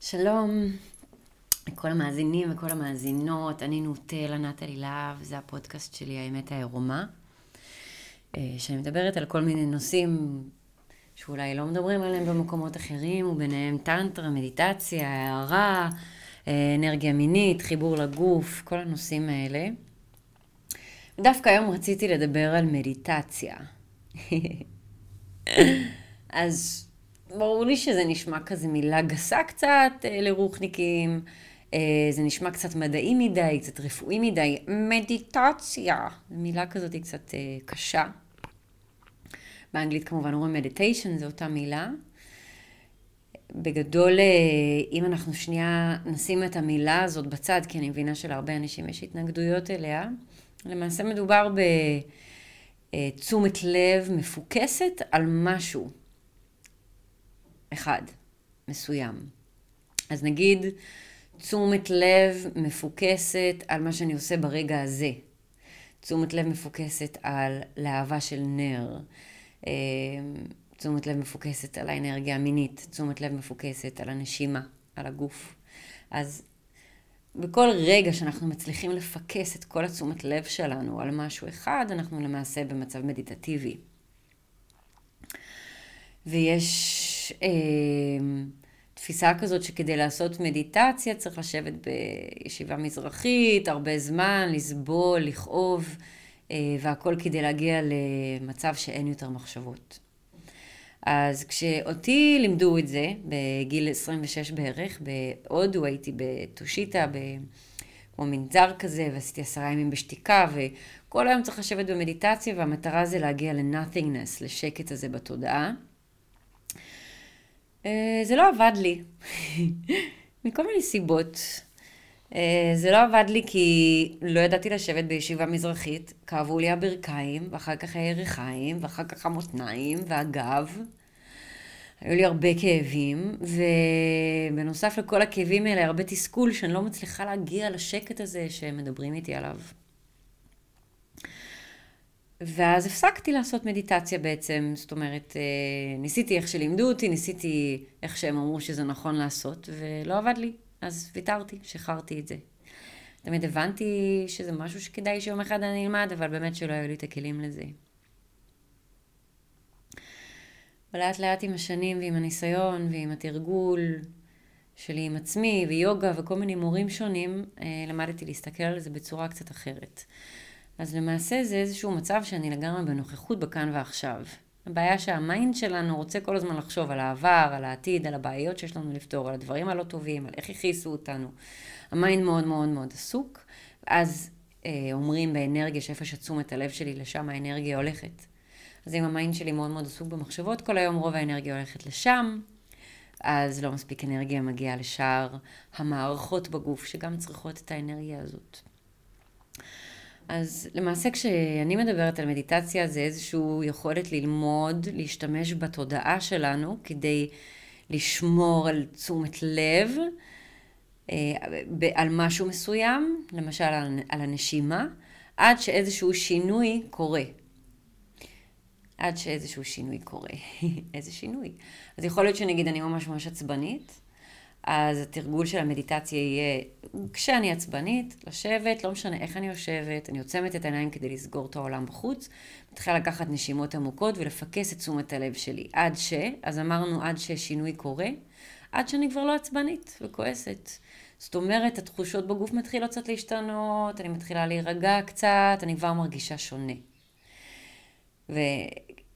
שלום לכל המאזינים וכל המאזינות, אני נוטל, ענת להב, זה הפודקאסט שלי, האמת העירומה, אה, שאני מדברת על כל מיני נושאים שאולי לא מדברים עליהם במקומות אחרים, וביניהם טנטרה, מדיטציה, הערה, אה, אנרגיה מינית, חיבור לגוף, כל הנושאים האלה. דווקא היום רציתי לדבר על מדיטציה. אז ברור לי שזה נשמע כזה מילה גסה קצת אה, לרוחניקים, אה, זה נשמע קצת מדעי מדי, קצת רפואי מדי. מדיטציה, מילה כזאת קצת אה, קשה. באנגלית כמובן אומרים מדיטיישן, זו אותה מילה. בגדול, אם אנחנו שנייה נשים את המילה הזאת בצד, כי אני מבינה שלהרבה אנשים יש התנגדויות אליה, למעשה מדובר בתשומת לב מפוקסת על משהו. אחד, מסוים. אז נגיד, תשומת לב מפוקסת על מה שאני עושה ברגע הזה. תשומת לב מפוקסת על להבה של נר. אה, תשומת לב מפוקסת על האנרגיה המינית. תשומת לב מפוקסת על הנשימה, על הגוף. אז בכל רגע שאנחנו מצליחים לפקס את כל התשומת לב שלנו על משהו אחד, אנחנו למעשה במצב מדיטטיבי. ויש אה, תפיסה כזאת שכדי לעשות מדיטציה צריך לשבת בישיבה מזרחית, הרבה זמן, לסבול, לכאוב, אה, והכל כדי להגיע למצב שאין יותר מחשבות. אז כשאותי לימדו את זה, בגיל 26 בערך, בהודו הייתי בתושיטה, כמו מנזר כזה, ועשיתי עשרה ימים בשתיקה, וכל היום צריך לשבת במדיטציה, והמטרה זה להגיע ל-nothingness, לשקט הזה בתודעה. אה, זה לא עבד לי, מכל מיני סיבות. אה, זה לא עבד לי כי לא ידעתי לשבת בישיבה מזרחית, כאבו לי הברכיים, ואחר כך הירכיים, ואחר כך המותניים, והגב. היו לי הרבה כאבים, ובנוסף לכל הכאבים האלה, הרבה תסכול שאני לא מצליחה להגיע לשקט הזה שהם מדברים איתי עליו. ואז הפסקתי לעשות מדיטציה בעצם, זאת אומרת, אה, ניסיתי איך שלימדו אותי, ניסיתי איך שהם אמרו שזה נכון לעשות, ולא עבד לי, אז ויתרתי, שחררתי את זה. תמיד הבנתי שזה משהו שכדאי שיום אחד אני אלמד, אבל באמת שלא היו לי את הכלים לזה. ולאט לאט עם השנים ועם הניסיון ועם התרגול שלי עם עצמי ויוגה וכל מיני מורים שונים, אה, למדתי להסתכל על זה בצורה קצת אחרת. אז למעשה זה איזשהו מצב שאני לגמרי בנוכחות בכאן ועכשיו. הבעיה שהמיינד שלנו רוצה כל הזמן לחשוב על העבר, על העתיד, על הבעיות שיש לנו לפתור, על הדברים הלא טובים, על איך הכעיסו אותנו. ה mind מאוד מאוד מאוד עסוק, ואז אה, אומרים באנרגיה שאיפה שתשומת הלב שלי, לשם האנרגיה הולכת. אז אם ה mind שלי מאוד מאוד עסוק במחשבות, כל היום רוב האנרגיה הולכת לשם, אז לא מספיק אנרגיה מגיעה לשאר המערכות בגוף, שגם צריכות את האנרגיה הזאת. אז למעשה כשאני מדברת על מדיטציה זה איזושהי יכולת ללמוד, להשתמש בתודעה שלנו כדי לשמור על תשומת לב אה, על משהו מסוים, למשל על הנשימה, עד שאיזשהו שינוי קורה. עד שאיזשהו שינוי קורה. איזה שינוי? אז יכול להיות שנגיד אני ממש ממש עצבנית, אז התרגול של המדיטציה יהיה, כשאני עצבנית, לשבת, לא משנה איך אני יושבת, אני עוצמת את העיניים כדי לסגור את העולם בחוץ, מתחילה לקחת נשימות עמוקות ולפקס את תשומת הלב שלי. עד ש, אז אמרנו עד ששינוי קורה, עד שאני כבר לא עצבנית וכועסת. זאת אומרת, התחושות בגוף מתחילות קצת להשתנות, אני מתחילה להירגע קצת, אני כבר מרגישה שונה.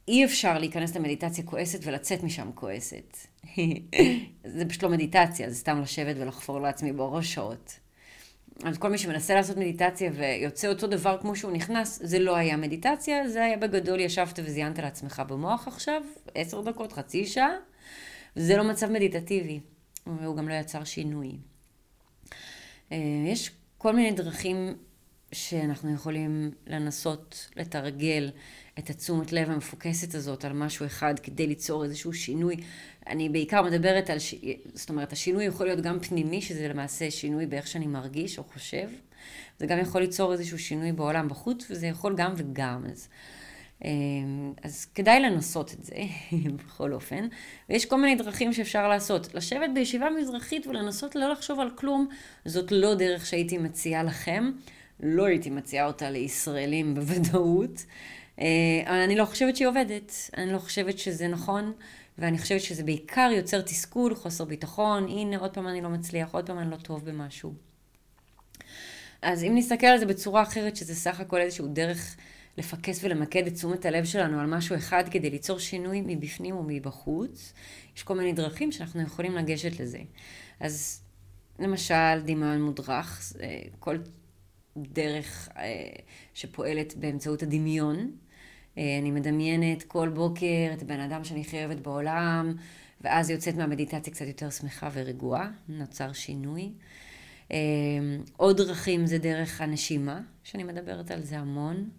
ואי אפשר להיכנס למדיטציה כועסת ולצאת משם כועסת. זה פשוט לא מדיטציה, זה סתם לשבת ולחפור לעצמי בראש שעות. אז כל מי שמנסה לעשות מדיטציה ויוצא אותו דבר כמו שהוא נכנס, זה לא היה מדיטציה, זה היה בגדול ישבת וזיינת לעצמך במוח עכשיו, עשר דקות, חצי שעה, וזה לא מצב מדיטטיבי, והוא גם לא יצר שינוי. אה, יש כל מיני דרכים שאנחנו יכולים לנסות לתרגל את התשומת לב המפוקסת הזאת על משהו אחד כדי ליצור איזשהו שינוי. אני בעיקר מדברת על, ש... זאת אומרת, השינוי יכול להיות גם פנימי, שזה למעשה שינוי באיך שאני מרגיש או חושב. זה גם יכול ליצור איזשהו שינוי בעולם בחוץ, וזה יכול גם וגם. אז אז כדאי לנסות את זה, בכל אופן. ויש כל מיני דרכים שאפשר לעשות. לשבת בישיבה מזרחית ולנסות לא לחשוב על כלום, זאת לא דרך שהייתי מציעה לכם. לא הייתי מציעה אותה לישראלים בוודאות. אבל אני לא חושבת שהיא עובדת. אני לא חושבת שזה נכון. ואני חושבת שזה בעיקר יוצר תסכול, חוסר ביטחון, הנה עוד פעם אני לא מצליח, עוד פעם אני לא טוב במשהו. אז אם נסתכל על זה בצורה אחרת, שזה סך הכל איזשהו דרך לפקס ולמקד את תשומת הלב שלנו על משהו אחד כדי ליצור שינוי מבפנים ומבחוץ, יש כל מיני דרכים שאנחנו יכולים לגשת לזה. אז למשל, דמיון מודרך, כל דרך אה, שפועלת באמצעות הדמיון, אה, אני מדמיינת כל בוקר את הבן אדם שאני חייבת בעולם, ואז יוצאת מהמדיטציה קצת יותר שמחה ורגועה, נוצר שינוי. אה, עוד דרכים זה דרך הנשימה, שאני מדברת על זה המון.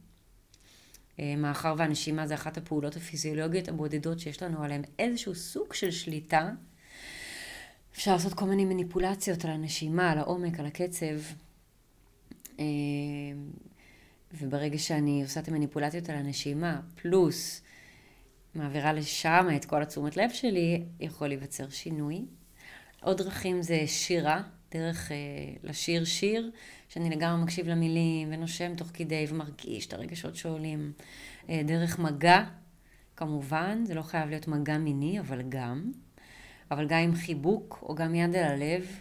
מאחר והנשימה זה אחת הפעולות הפיזיולוגיות הבודדות שיש לנו עליהן איזשהו סוג של שליטה. אפשר לעשות כל מיני מניפולציות על הנשימה, על העומק, על הקצב. וברגע שאני עושה את המניפולציות על הנשימה, פלוס מעבירה לשם את כל התשומת לב שלי, יכול להיווצר שינוי. עוד דרכים זה שירה, דרך אה, לשיר שיר, שאני לגמרי מקשיב למילים ונושם תוך כדי ומרגיש את הרגשות שעולים. אה, דרך מגע, כמובן, זה לא חייב להיות מגע מיני, אבל גם. אבל גם עם חיבוק או גם יד על הלב.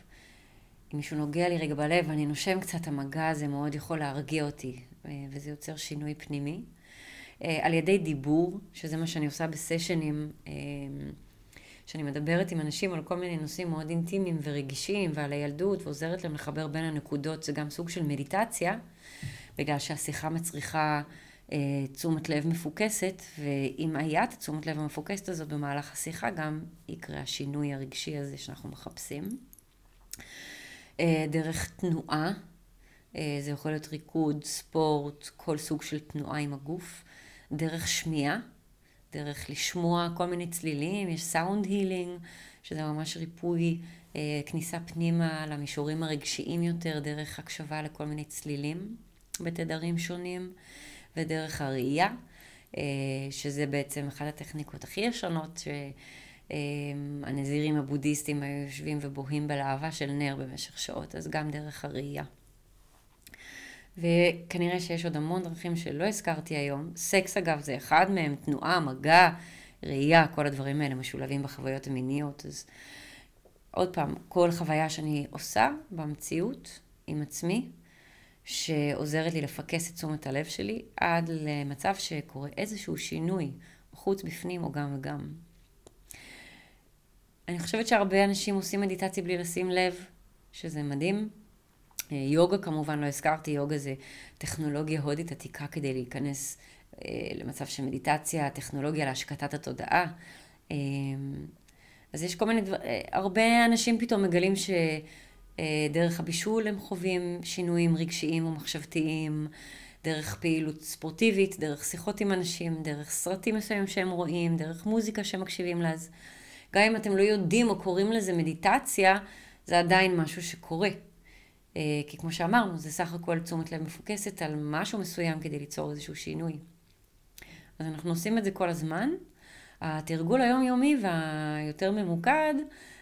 אם מישהו נוגע לי רגע בלב ואני נושם קצת, המגע הזה מאוד יכול להרגיע אותי. אה, וזה יוצר שינוי פנימי. אה, על ידי דיבור, שזה מה שאני עושה בסשנים, אה, שאני מדברת עם אנשים על כל מיני נושאים מאוד אינטימיים ורגישים ועל הילדות ועוזרת להם לחבר בין הנקודות, זה גם סוג של מדיטציה, בגלל שהשיחה מצריכה תשומת לב מפוקסת, ואם היה את התשומת לב המפוקסת הזאת במהלך השיחה, גם יקרה השינוי הרגשי הזה שאנחנו מחפשים. דרך תנועה, אה, זה יכול להיות ריקוד, ספורט, כל סוג של תנועה עם הגוף, דרך שמיעה, דרך לשמוע כל מיני צלילים, יש סאונד הילינג, שזה ממש ריפוי, אה, כניסה פנימה למישורים הרגשיים יותר, דרך הקשבה לכל מיני צלילים בתדרים שונים, ודרך הראייה, אה, שזה בעצם אחת הטכניקות הכי ישנות, שהנזירים הבודהיסטים היו יושבים ובוהים בלהבה של נר במשך שעות, אז גם דרך הראייה. וכנראה שיש עוד המון דרכים שלא הזכרתי היום. סקס אגב זה אחד מהם, תנועה, מגע, ראייה, כל הדברים האלה משולבים בחוויות המיניות. אז עוד פעם, כל חוויה שאני עושה במציאות עם עצמי, שעוזרת לי לפקס את תשומת הלב שלי, עד למצב שקורה איזשהו שינוי, חוץ, בפנים או גם וגם. אני חושבת שהרבה אנשים עושים מדיטציה בלי לשים לב, שזה מדהים. אה, יוגה כמובן לא הזכרתי, יוגה זה טכנולוגיה הודית עתיקה כדי להיכנס אה, למצב של מדיטציה, טכנולוגיה להשקטת התודעה. אה, אז יש כל מיני דברים, הרבה אנשים פתאום מגלים שדרך הבישול הם חווים שינויים רגשיים ומחשבתיים, דרך פעילות ספורטיבית, דרך שיחות עם אנשים, דרך סרטים מסוימים שהם רואים, דרך מוזיקה שהם מקשיבים לה. גם אם אתם לא יודעים או קוראים לזה מדיטציה, זה עדיין משהו שקורה. אה, כי כמו שאמרנו, זה סך הכל תשומת לב מפוקסת על משהו מסוים כדי ליצור איזשהו שינוי. אז אנחנו עושים את זה כל הזמן. התרגול היומיומי והיותר ממוקד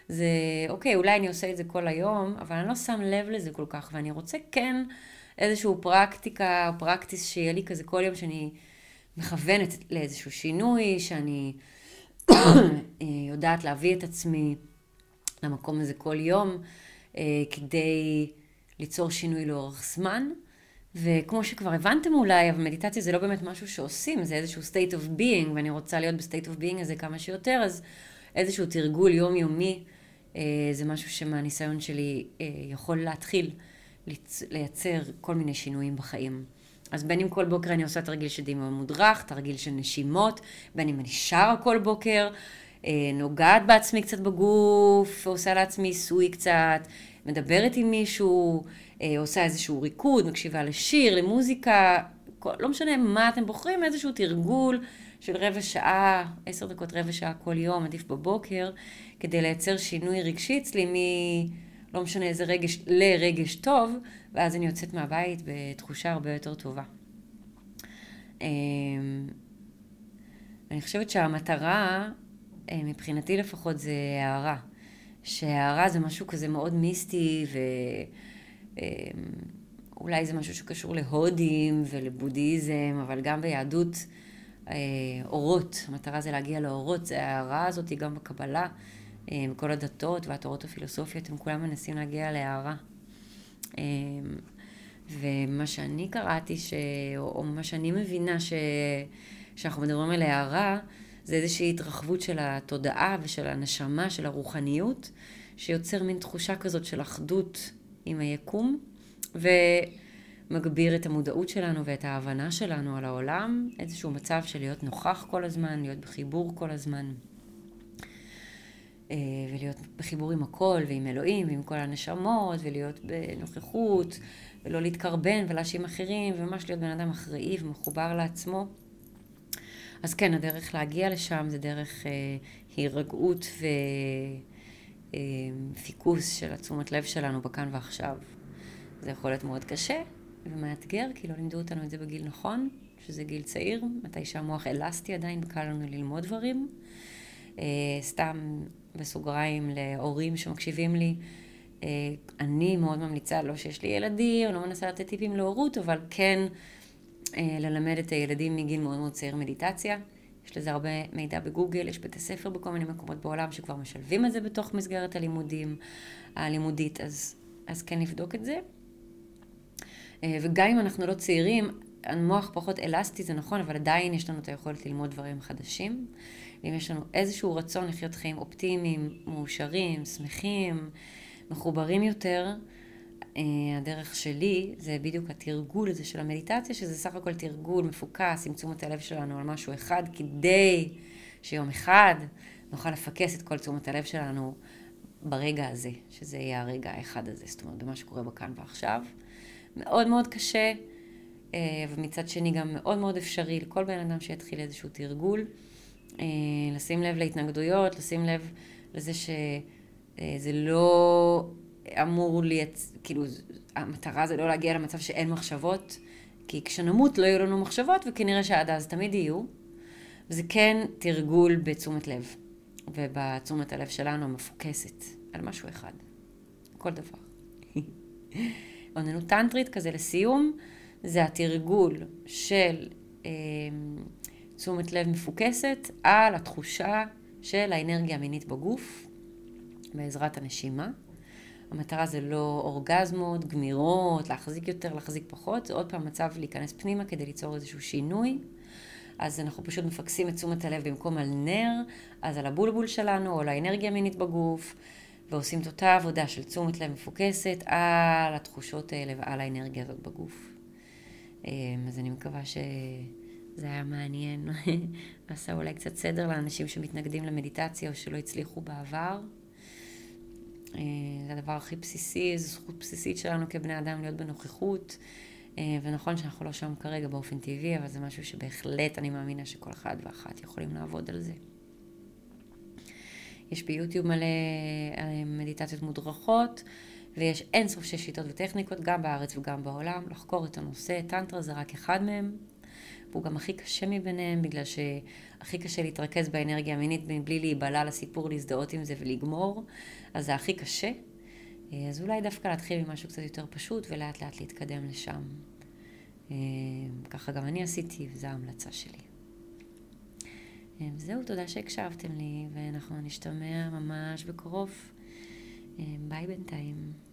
זה, אוקיי, אולי אני עושה את זה כל היום, אבל אני לא שם לב לזה כל כך, ואני רוצה כן איזשהו פרקטיקה או פרקטיס שיהיה לי כזה כל יום שאני מכוונת לאיזשהו שינוי, שאני יודעת להביא את עצמי למקום הזה כל יום, אה, כדי... ליצור שינוי לאורך זמן. וכמו שכבר הבנתם אולי, אבל מדיטציה זה לא באמת משהו שעושים, זה איזשהו state of being, ואני רוצה להיות ב-state of being הזה כמה שיותר, אז איזשהו תרגול יומיומי, אה, זה משהו שמהניסיון שלי אה, יכול להתחיל לייצר כל מיני שינויים בחיים. אז בין אם כל בוקר אני עושה תרגיל של דמיון מודרך, תרגיל של נשימות, בין אם אני שרה כל בוקר, אה, נוגעת בעצמי קצת בגוף, עושה לעצמי עיסוי קצת, מדברת עם מישהו, אה, עושה איזשהו ריקוד, מקשיבה לשיר, למוזיקה, לא משנה מה אתם בוחרים, איזשהו תרגול של רבע שעה, עשר דקות רבע שעה כל יום, עדיף בבוקר, כדי לייצר שינוי רגשי אצלי מ... לא משנה איזה רגש, לרגש טוב, ואז אני יוצאת מהבית בתחושה הרבה יותר טובה. אמ, ואני חושבת שהמטרה, מבחינתי לפחות, זה הערה. שהערה זה משהו כזה מאוד מיסטי, ואולי זה משהו שקשור להודים ולבודהיזם, אבל גם ביהדות אורות, המטרה זה להגיע לאורות, זה ההערה הזאת גם בקבלה, כל הדתות והתורות הפילוסופיות, הם כולם מנסים להגיע להערה. ומה שאני קראתי, ש... או מה שאני מבינה ש... שאנחנו מדברים על הערה, זה איזושהי התרחבות של התודעה ושל הנשמה, של הרוחניות, שיוצר מין תחושה כזאת של אחדות עם היקום, ומגביר את המודעות שלנו ואת ההבנה שלנו על העולם, איזשהו מצב של להיות נוכח כל הזמן, להיות בחיבור כל הזמן. אה, ולהיות בחיבור עם הכל, ועם אלוהים, ועם כל הנשמות, ולהיות בנוכחות, ולא להתקרבן ולהאשים אחרים, וממש להיות בן אדם אחראי ומחובר לעצמו. אז כן, הדרך להגיע לשם זה דרך אה, הירגעות ופיקוס אה, של התשומת לב שלנו בכאן ועכשיו. זה יכול להיות מאוד קשה ומאתגר, כי לא לימדו אותנו את זה בגיל נכון, שזה גיל צעיר, מתי שהמוח אלסטי עדיין, קל לנו ללמוד דברים. אה, סתם בסוגריים להורים שמקשיבים לי, אה, אני מאוד ממליצה, לא שיש לי ילדים, לא מנסה לתת טיפים להורות, אבל כן אה, ללמד את הילדים מגיל מאוד מאוד צעיר מדיטציה. יש לזה הרבה מידע בגוגל, יש בתי ספר בכל מיני מקומות בעולם שכבר משלבים את זה בתוך מסגרת הלימודים, הלימודית, אז, אז כן לבדוק את זה. אה, וגם אם אנחנו לא צעירים, המוח פחות אלסטי, זה נכון, אבל עדיין יש לנו את היכולת ללמוד דברים חדשים. ואם יש לנו איזשהו רצון לחיות חיים אופטימיים, מאושרים, שמחים, מחוברים יותר, אה, הדרך שלי זה בדיוק התרגול הזה של המדיטציה, שזה סך הכל תרגול מפוקס עם תשומת הלב שלנו על משהו אחד, כדי שיום אחד נוכל לפקס את כל תשומת הלב שלנו ברגע הזה, שזה יהיה הרגע האחד הזה, זאת אומרת, במה שקורה בכאן ועכשיו. מאוד מאוד קשה, אה, ומצד שני גם מאוד מאוד אפשרי לכל בן אדם שיתחיל איזשהו תרגול, לשים לב להתנגדויות, לשים לב לזה שזה לא אמור לייצ... כאילו, המטרה זה לא להגיע למצב שאין מחשבות, כי כשנמות לא יהיו לנו מחשבות, וכנראה שעד אז תמיד יהיו. וזה כן תרגול בתשומת לב, ובתשומת הלב שלנו המפוקסת, על משהו אחד. כל דבר. אוננות טנטרית כזה לסיום, זה התרגול של אה, תשומת לב מפוקסת על התחושה של האנרגיה המינית בגוף, בעזרת הנשימה. המטרה זה לא אורגזמות, גמירות, להחזיק יותר, להחזיק פחות, זה עוד פעם מצב להיכנס פנימה כדי ליצור איזשהו שינוי. אז אנחנו פשוט מפקסים את תשומת הלב במקום על נר, אז על הבולבול שלנו, או על האנרגיה המינית בגוף, ועושים את אותה עבודה של תשומת לב מפוקסת על התחושות האלה ועל האנרגיה הזאת בגוף. אמ, אז אני מקווה שזה היה מעניין, עשה אולי קצת סדר לאנשים שמתנגדים למדיטציה או שלא הצליחו בעבר. אה, זה הדבר הכי בסיסי, זו זכות בסיסית שלנו כבני אדם להיות בנוכחות. אה, ונכון שאנחנו לא שם כרגע באופן טבעי, אבל זה משהו שבהחלט אני מאמינה שכל אחד ואחת יכולים לעבוד על זה. יש ביוטיוב מלא אה, מדיטציות מודרכות, ויש אין סוף של שיטות וטכניקות, גם בארץ וגם בעולם, לחקור את הנושא. טנטרה זה רק אחד מהם, והוא גם הכי קשה מביניהם, בגלל שהכי קשה להתרכז באנרגיה המינית מבלי להיבלע לסיפור, להזדהות עם זה ולגמור. אז זה הכי קשה. אה, אז אולי דווקא להתחיל עם משהו קצת יותר פשוט ולאט לאט להתקדם לשם. אה, ככה גם אני עשיתי, וזו ההמלצה שלי. אה, זהו, תודה שהקשבתם לי, ואנחנו נשתמע ממש בקרוב. ביי בינתיים.